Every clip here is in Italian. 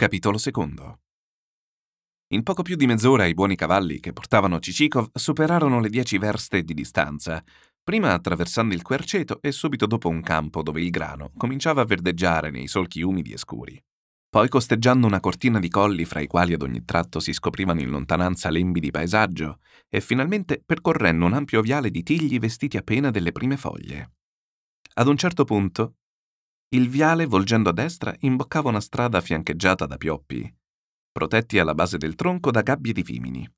Capitolo secondo. In poco più di mezz'ora i buoni cavalli che portavano Cicikov superarono le dieci verste di distanza, prima attraversando il querceto e subito dopo un campo dove il grano cominciava a verdeggiare nei solchi umidi e scuri. Poi costeggiando una cortina di colli fra i quali ad ogni tratto si scoprivano in lontananza lembi di paesaggio e finalmente percorrendo un ampio viale di tigli vestiti appena delle prime foglie. Ad un certo punto, il viale, volgendo a destra, imboccava una strada fiancheggiata da pioppi, protetti alla base del tronco da gabbie di vimini.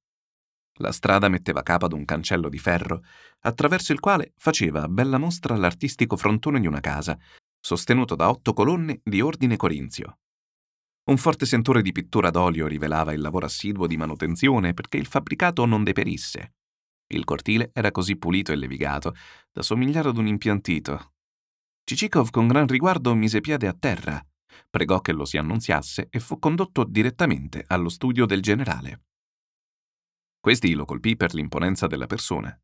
La strada metteva capo ad un cancello di ferro, attraverso il quale faceva bella mostra l'artistico frontone di una casa, sostenuto da otto colonne di ordine corinzio. Un forte sentore di pittura d'olio rivelava il lavoro assiduo di manutenzione perché il fabbricato non deperisse. Il cortile era così pulito e levigato da somigliare ad un impiantito. Cicikov con gran riguardo mise piede a terra, pregò che lo si annunziasse e fu condotto direttamente allo studio del generale. Questi lo colpì per l'imponenza della persona.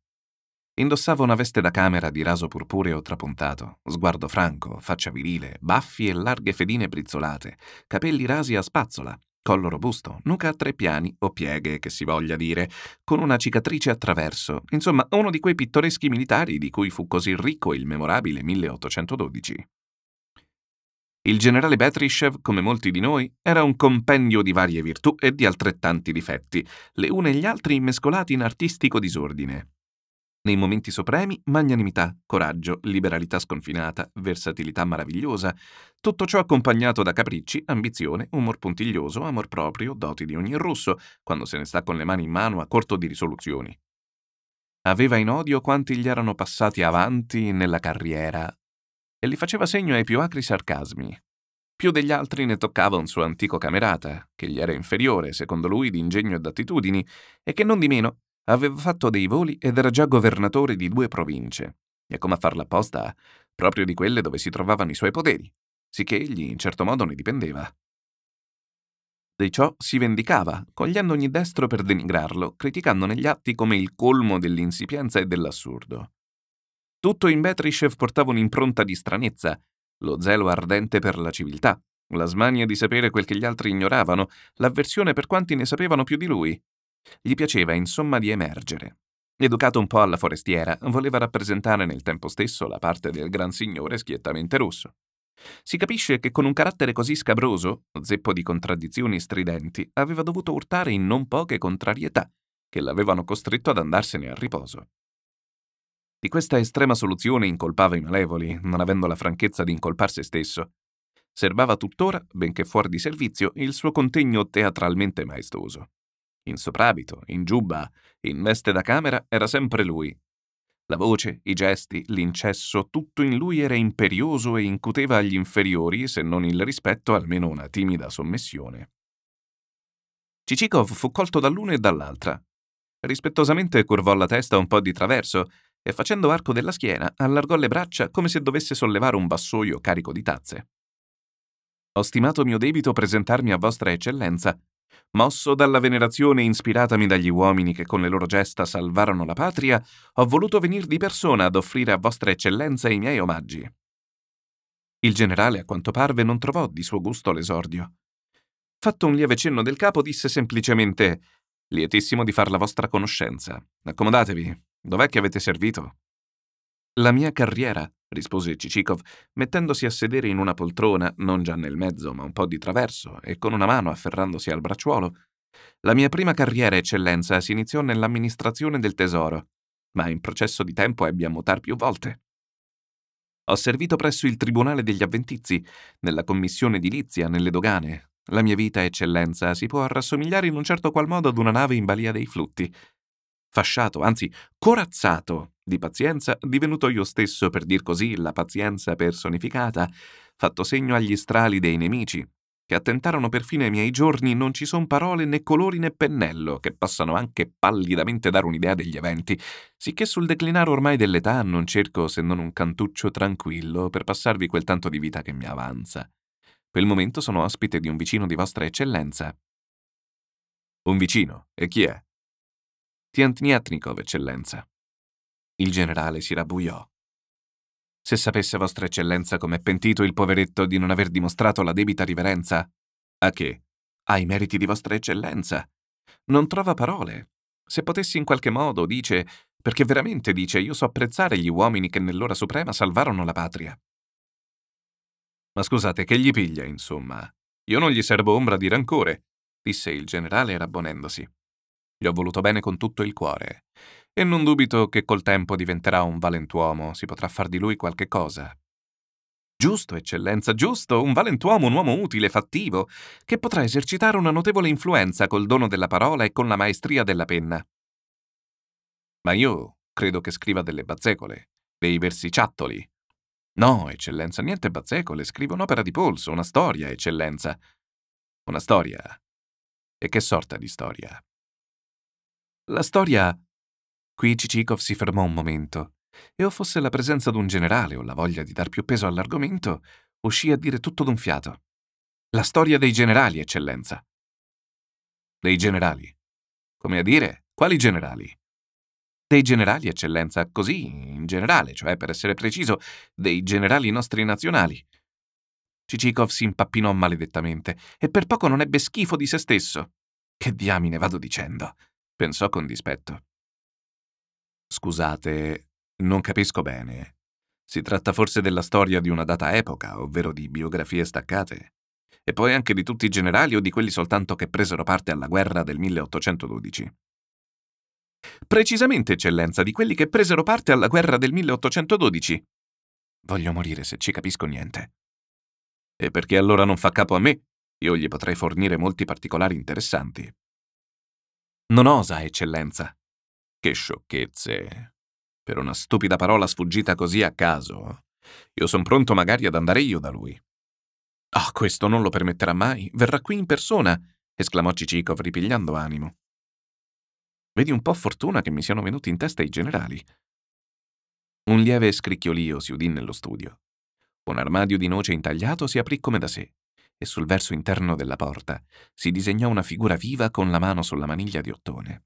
Indossava una veste da camera di raso purpureo trapuntato, sguardo franco, faccia virile, baffi e larghe fedine brizzolate, capelli rasi a spazzola, collo robusto, nuca a tre piani o pieghe, che si voglia dire, con una cicatrice a traverso, insomma uno di quei pittoreschi militari di cui fu così ricco il memorabile 1812. Il generale Betryshev, come molti di noi, era un compendio di varie virtù e di altrettanti difetti, le une e gli altri immescolati in artistico disordine. Nei momenti supremi, magnanimità, coraggio, liberalità sconfinata, versatilità meravigliosa, tutto ciò accompagnato da capricci, ambizione, umor puntiglioso, amor proprio, doti di ogni russo, quando se ne sta con le mani in mano a corto di risoluzioni. Aveva in odio quanti gli erano passati avanti nella carriera e li faceva segno ai più acri sarcasmi. Più degli altri ne toccava un suo antico camerata, che gli era inferiore, secondo lui, di ingegno e d'attitudini, e che non di meno Aveva fatto dei voli ed era già governatore di due province, e come a farla apposta, proprio di quelle dove si trovavano i suoi poteri, sicché egli in certo modo ne dipendeva. Di ciò si vendicava, cogliendo ogni destro per denigrarlo, criticando negli atti come il colmo dell'insipienza e dell'assurdo. Tutto in Betryshev portava un'impronta di stranezza, lo zelo ardente per la civiltà, la smania di sapere quel che gli altri ignoravano, l'avversione per quanti ne sapevano più di lui, gli piaceva insomma di emergere. Educato un po' alla forestiera, voleva rappresentare nel tempo stesso la parte del gran signore schiettamente rosso. Si capisce che con un carattere così scabroso, zeppo di contraddizioni stridenti, aveva dovuto urtare in non poche contrarietà, che l'avevano costretto ad andarsene a riposo. Di questa estrema soluzione incolpava i malevoli, non avendo la franchezza di incolpar se stesso. Serbava tuttora, benché fuori di servizio, il suo contegno teatralmente maestoso. In soprabito, in giubba, in veste da camera era sempre lui. La voce, i gesti, l'incesso, tutto in lui era imperioso e incuteva agli inferiori, se non il rispetto, almeno una timida sommessione. Cicikov fu colto dall'una e dall'altra. Rispettosamente curvò la testa un po' di traverso e facendo arco della schiena allargò le braccia come se dovesse sollevare un vassoio carico di tazze. Ho stimato mio debito presentarmi a vostra eccellenza, Mosso dalla venerazione ispiratami dagli uomini che con le loro gesta salvarono la patria, ho voluto venir di persona ad offrire a vostra eccellenza i miei omaggi. Il generale, a quanto parve, non trovò di suo gusto l'esordio. Fatto un lieve cenno del capo, disse semplicemente Lietissimo di far la vostra conoscenza. Accomodatevi. Dov'è che avete servito? La mia carriera, rispose Cicikov, mettendosi a sedere in una poltrona, non già nel mezzo, ma un po' di traverso, e con una mano afferrandosi al bracciuolo. La mia prima carriera, eccellenza, si iniziò nell'amministrazione del tesoro, ma in processo di tempo ebbi a mutar più volte. Ho servito presso il Tribunale degli Avventizi, nella commissione edilizia, nelle dogane. La mia vita, eccellenza, si può rassomigliare in un certo qual modo ad una nave in balia dei flutti fasciato, anzi corazzato di pazienza, divenuto io stesso, per dir così, la pazienza personificata, fatto segno agli strali dei nemici, che attentarono perfino ai miei giorni, non ci son parole né colori né pennello che possano anche pallidamente dare un'idea degli eventi, sicché sul declinare ormai dell'età non cerco se non un cantuccio tranquillo per passarvi quel tanto di vita che mi avanza. Per il momento sono ospite di un vicino di vostra eccellenza. Un vicino? E chi è? Tiantniatnikov, eccellenza. Il generale si rabbuiò. Se sapesse vostra eccellenza com'è pentito il poveretto di non aver dimostrato la debita riverenza. A che? ai meriti di vostra eccellenza. Non trova parole. Se potessi in qualche modo, dice, perché veramente dice, io so apprezzare gli uomini che nell'ora suprema salvarono la patria. Ma scusate, che gli piglia, insomma? Io non gli serbo ombra di rancore, disse il generale rabbonendosi. Gli ho voluto bene con tutto il cuore, e non dubito che col tempo diventerà un valentuomo, si potrà far di lui qualche cosa. Giusto, eccellenza, giusto, un valentuomo, un uomo utile, fattivo, che potrà esercitare una notevole influenza col dono della parola e con la maestria della penna. Ma io credo che scriva delle bazzecole, dei versiciattoli. No, eccellenza, niente bazzecole, scrive un'opera di polso, una storia, eccellenza. Una storia. E che sorta di storia? La storia... Qui Cicikov si fermò un momento e o fosse la presenza d'un generale o la voglia di dar più peso all'argomento, uscì a dire tutto d'un fiato. La storia dei generali, eccellenza. Dei generali? Come a dire, quali generali? Dei generali, eccellenza, così, in generale, cioè per essere preciso, dei generali nostri nazionali. Cicikov si impappinò maledettamente e per poco non ebbe schifo di se stesso. Che diamine vado dicendo? Pensò con dispetto. Scusate, non capisco bene. Si tratta forse della storia di una data epoca, ovvero di biografie staccate? E poi anche di tutti i generali o di quelli soltanto che presero parte alla guerra del 1812? Precisamente, eccellenza, di quelli che presero parte alla guerra del 1812. Voglio morire se ci capisco niente. E perché allora non fa capo a me? Io gli potrei fornire molti particolari interessanti. Non osa, eccellenza. Che sciocchezze. Per una stupida parola sfuggita così a caso. Io son pronto magari ad andare io da lui. Ah, oh, questo non lo permetterà mai. Verrà qui in persona, esclamò Cicikov ripigliando animo. Vedi un po' fortuna che mi siano venuti in testa i generali. Un lieve scricchiolio si udì nello studio. Un armadio di noce intagliato si aprì come da sé e sul verso interno della porta si disegnò una figura viva con la mano sulla maniglia di ottone.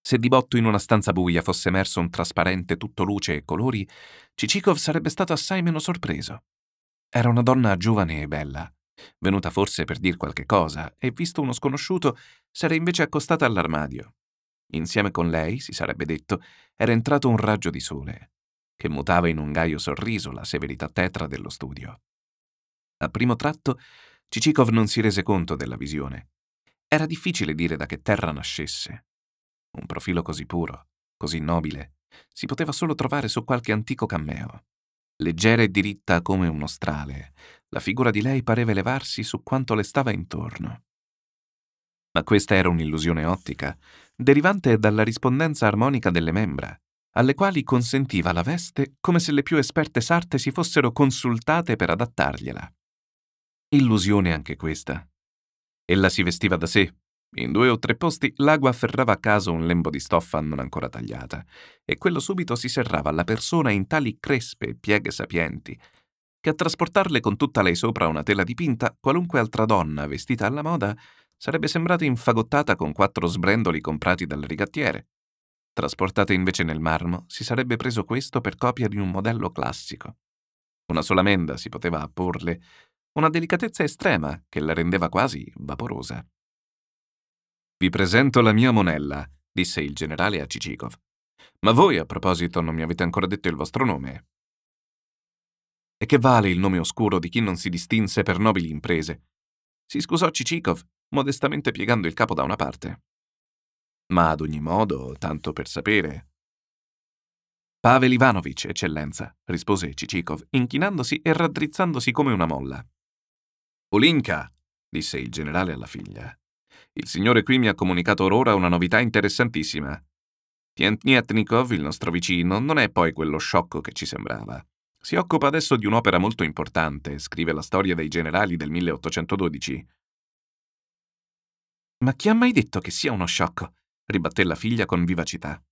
Se di botto in una stanza buia fosse emerso un trasparente tutto luce e colori, Cicikov sarebbe stato assai meno sorpreso. Era una donna giovane e bella, venuta forse per dir qualche cosa, e visto uno sconosciuto, s'era invece accostata all'armadio. Insieme con lei, si sarebbe detto, era entrato un raggio di sole, che mutava in un gaio sorriso la severità tetra dello studio. A primo tratto, Cicikov non si rese conto della visione. Era difficile dire da che terra nascesse. Un profilo così puro, così nobile, si poteva solo trovare su qualche antico cammeo. Leggera e diritta come uno strale, la figura di lei pareva elevarsi su quanto le stava intorno. Ma questa era un'illusione ottica, derivante dalla rispondenza armonica delle membra, alle quali consentiva la veste come se le più esperte sarte si fossero consultate per adattargliela. Illusione anche questa. Ella si vestiva da sé. In due o tre posti l'ago afferrava a caso un lembo di stoffa non ancora tagliata, e quello subito si serrava alla persona in tali crespe pieghe sapienti, che a trasportarle con tutta lei sopra una tela dipinta, qualunque altra donna vestita alla moda sarebbe sembrata infagottata con quattro sbrendoli comprati dal rigattiere. Trasportate invece nel marmo, si sarebbe preso questo per copia di un modello classico. Una sola menda si poteva apporle una delicatezza estrema che la rendeva quasi vaporosa. Vi presento la mia monella, disse il generale a Cicikov. Ma voi, a proposito, non mi avete ancora detto il vostro nome. E che vale il nome oscuro di chi non si distinse per nobili imprese? Si scusò Cicikov, modestamente piegando il capo da una parte. Ma ad ogni modo, tanto per sapere. Pavel Ivanovich, eccellenza, rispose Cicikov, inchinandosi e raddrizzandosi come una molla. Olinka, disse il generale alla figlia. Il signore qui mi ha comunicato ora una novità interessantissima. Tientnietnikov, il nostro vicino, non è poi quello sciocco che ci sembrava. Si occupa adesso di un'opera molto importante, scrive la storia dei generali del 1812. Ma chi ha mai detto che sia uno sciocco? ribatté la figlia con vivacità.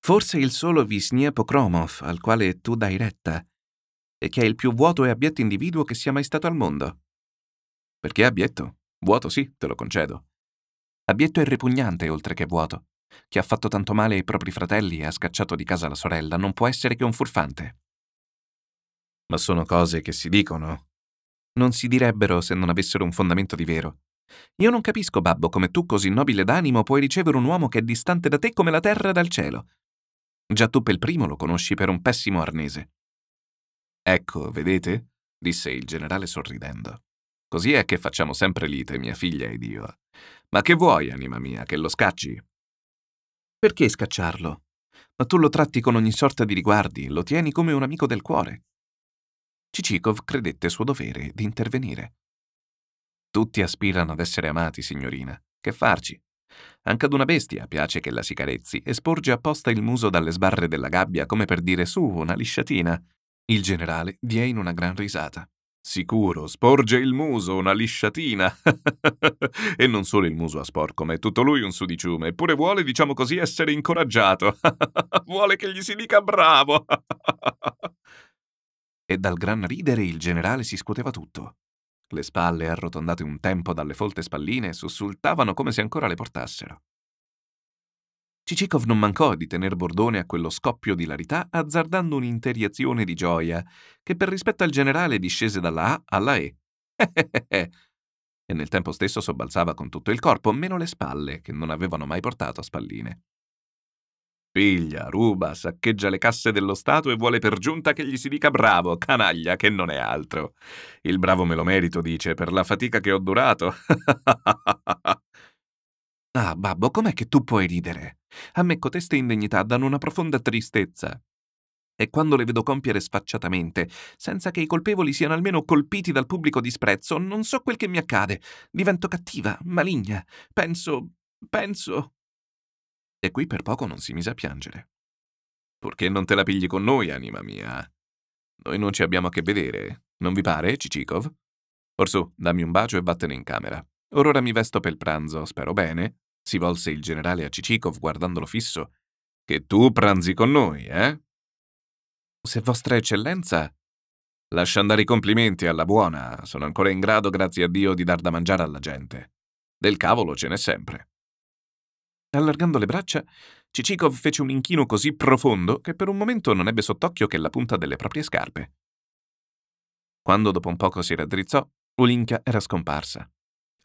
Forse il solo Visnie Pokromov, al quale tu dai retta, e che è il più vuoto e abietto individuo che sia mai stato al mondo. Perché è abietto? Vuoto sì, te lo concedo. Abietto e ripugnante, oltre che vuoto. Chi ha fatto tanto male ai propri fratelli e ha scacciato di casa la sorella non può essere che un furfante. Ma sono cose che si dicono. Non si direbbero se non avessero un fondamento di vero. Io non capisco, babbo, come tu, così nobile d'animo, puoi ricevere un uomo che è distante da te come la terra dal cielo. Già tu per primo lo conosci per un pessimo arnese. Ecco, vedete? disse il generale sorridendo. Così è che facciamo sempre lite, mia figlia ed io. Ma che vuoi, anima mia, che lo scacci? Perché scacciarlo? Ma tu lo tratti con ogni sorta di riguardi, lo tieni come un amico del cuore. Cicikov credette suo dovere di intervenire. Tutti aspirano ad essere amati, signorina. Che farci? Anche ad una bestia piace che la si carezzi e sporge apposta il muso dalle sbarre della gabbia come per dire su una lisciatina. Il generale diè in una gran risata. Sicuro, sporge il muso, una lisciatina. e non solo il muso a sporco, ma è tutto lui un sudiciume, eppure vuole, diciamo così, essere incoraggiato. vuole che gli si dica bravo. e dal gran ridere il generale si scuoteva tutto. Le spalle, arrotondate un tempo dalle folte spalline, sussultavano come se ancora le portassero. Cicikov non mancò di tener bordone a quello scoppio di larità, azzardando un'interiazione di gioia, che per rispetto al generale discese dalla A alla E. e nel tempo stesso sobbalzava con tutto il corpo, meno le spalle, che non avevano mai portato a spalline. Figlia, ruba, saccheggia le casse dello Stato e vuole per giunta che gli si dica bravo, canaglia, che non è altro. Il bravo me lo merito, dice, per la fatica che ho durato. ah, babbo, com'è che tu puoi ridere? A me coteste indegnità danno una profonda tristezza. E quando le vedo compiere sfacciatamente, senza che i colpevoli siano almeno colpiti dal pubblico disprezzo, non so quel che mi accade. Divento cattiva, maligna. Penso. penso. E qui per poco non si mise a piangere. Purché non te la pigli con noi, anima mia? Noi non ci abbiamo a che vedere, non vi pare, Cicikov? Orsù, dammi un bacio e vattene in camera. Or ora mi vesto per pranzo, spero bene, si volse il generale a Cicikov guardandolo fisso. Che tu pranzi con noi, eh? Se vostra eccellenza... Lascia andare i complimenti alla buona, sono ancora in grado, grazie a Dio, di dar da mangiare alla gente. Del cavolo ce n'è sempre. Allargando le braccia, Cicikov fece un inchino così profondo che per un momento non ebbe sott'occhio che la punta delle proprie scarpe. Quando dopo un poco si raddrizzò, Ulinka era scomparsa.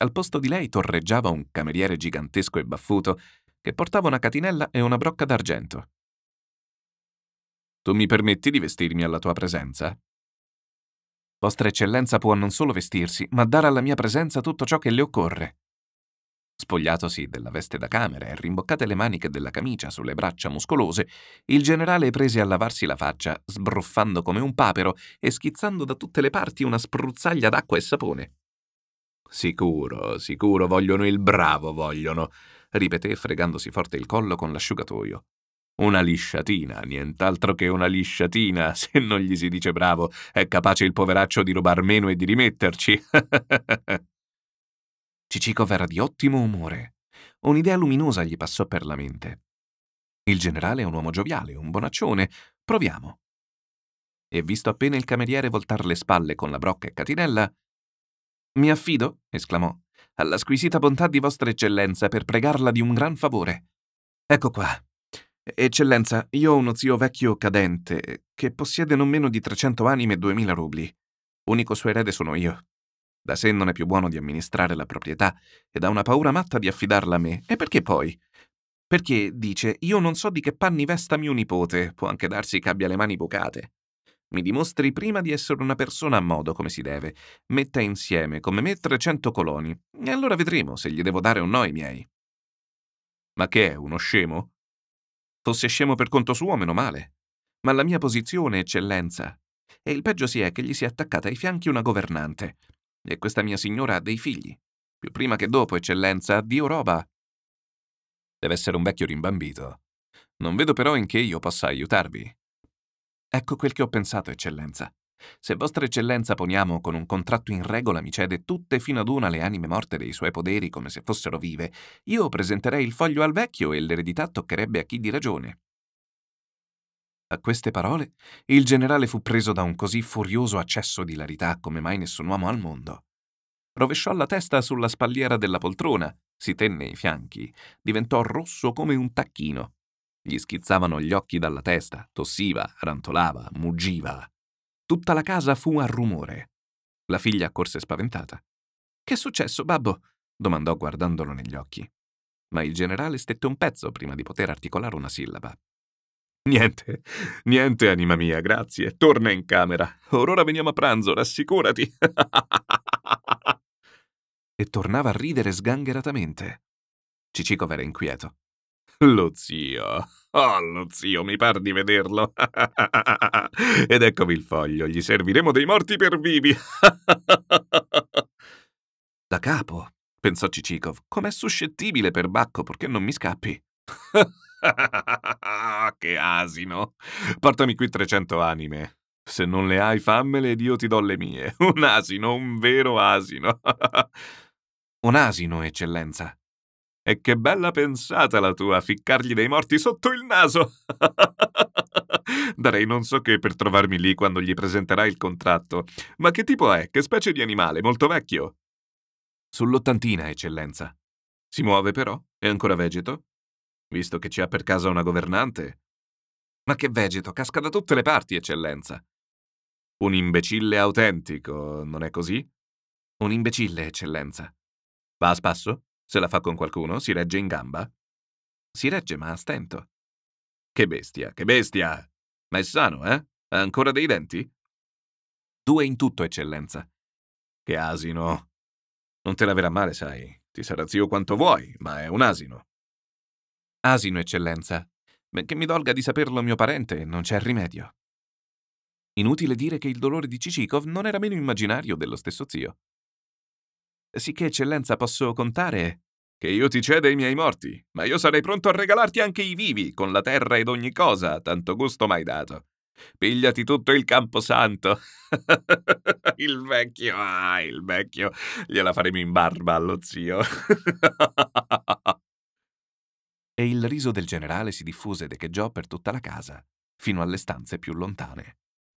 Al posto di lei torreggiava un cameriere gigantesco e baffuto che portava una catinella e una brocca d'argento. Tu mi permetti di vestirmi alla tua presenza? Vostra Eccellenza può non solo vestirsi, ma dare alla mia presenza tutto ciò che le occorre. Spogliatosi della veste da camera e rimboccate le maniche della camicia sulle braccia muscolose, il generale prese a lavarsi la faccia, sbruffando come un papero e schizzando da tutte le parti una spruzzaglia d'acqua e sapone. Sicuro, sicuro, vogliono il bravo, vogliono, ripeté fregandosi forte il collo con l'asciugatoio. Una lisciatina, nient'altro che una lisciatina, se non gli si dice bravo, è capace il poveraccio di rubar meno e di rimetterci. Cicikov era di ottimo umore. Un'idea luminosa gli passò per la mente. Il generale è un uomo gioviale, un bonaccione. Proviamo. E visto appena il cameriere voltar le spalle con la brocca e catinella, mi affido, esclamò, alla squisita bontà di Vostra Eccellenza per pregarla di un gran favore. Ecco qua. Eccellenza, io ho uno zio vecchio cadente che possiede non meno di 300 anime e 2000 rubli. Unico suo erede sono io. Da sé non è più buono di amministrare la proprietà ed ha una paura matta di affidarla a me. E perché poi? Perché, dice, io non so di che panni vesta mio nipote, può anche darsi che abbia le mani bucate. Mi dimostri prima di essere una persona a modo come si deve. Metta insieme, come me, 300 coloni. E allora vedremo se gli devo dare o no i miei. Ma che è, uno scemo? Fosse scemo per conto suo, meno male. Ma la mia posizione, eccellenza. E il peggio si è che gli si è attaccata ai fianchi una governante. E questa mia signora ha dei figli. Più prima che dopo, eccellenza, Dio roba. Deve essere un vecchio rimbambito. Non vedo però in che io possa aiutarvi. Ecco quel che ho pensato, eccellenza. Se vostra eccellenza poniamo con un contratto in regola mi cede tutte fino ad una le anime morte dei suoi poderi come se fossero vive, io presenterei il foglio al vecchio e l'eredità toccherebbe a chi di ragione. A queste parole, il generale fu preso da un così furioso accesso di larità come mai nessun uomo al mondo. Rovesciò la testa sulla spalliera della poltrona, si tenne i fianchi, diventò rosso come un tacchino. Gli schizzavano gli occhi dalla testa, tossiva, rantolava, muggiva. Tutta la casa fu a rumore. La figlia accorse spaventata. Che è successo, babbo? domandò guardandolo negli occhi. Ma il generale stette un pezzo prima di poter articolare una sillaba. Niente, niente, anima mia, grazie. Torna in camera. Or ora veniamo a pranzo, rassicurati. e tornava a ridere sgangheratamente. Cicicov era inquieto. Lo zio. Oh, lo zio, mi par di vederlo. Ed eccovi il foglio, gli serviremo dei morti per vivi. da capo, pensò Cicicov, com'è suscettibile per Bacco, perché non mi scappi? che asino! Portami qui 300 anime. Se non le hai, fammele ed io ti do le mie. Un asino, un vero asino. un asino, eccellenza. E che bella pensata la tua, ficcargli dei morti sotto il naso. Darei non so che per trovarmi lì quando gli presenterai il contratto. Ma che tipo è? Che specie di animale? Molto vecchio? Sull'ottantina, eccellenza. Si muove però? È ancora vegeto? Visto che ci ha per casa una governante? Ma che vegeto, casca da tutte le parti, eccellenza. Un imbecille autentico, non è così? Un imbecille, eccellenza. Va a spasso? Se la fa con qualcuno, si regge in gamba? Si regge, ma a stento. Che bestia, che bestia! Ma è sano, eh? Ha ancora dei denti? Due in tutto, eccellenza. Che asino. Non te laverà male, sai. Ti sarà zio quanto vuoi, ma è un asino. Asino, eccellenza. Benché mi dolga di saperlo mio parente, non c'è rimedio. Inutile dire che il dolore di Cicikov non era meno immaginario dello stesso zio. Sicché, eccellenza, posso contare che io ti ceda i miei morti, ma io sarei pronto a regalarti anche i vivi, con la terra ed ogni cosa, tanto gusto m'hai dato. Pigliati tutto il camposanto. il vecchio, ah, il vecchio, gliela faremo in barba allo zio. e il riso del generale si diffuse ed echeggiò per tutta la casa, fino alle stanze più lontane.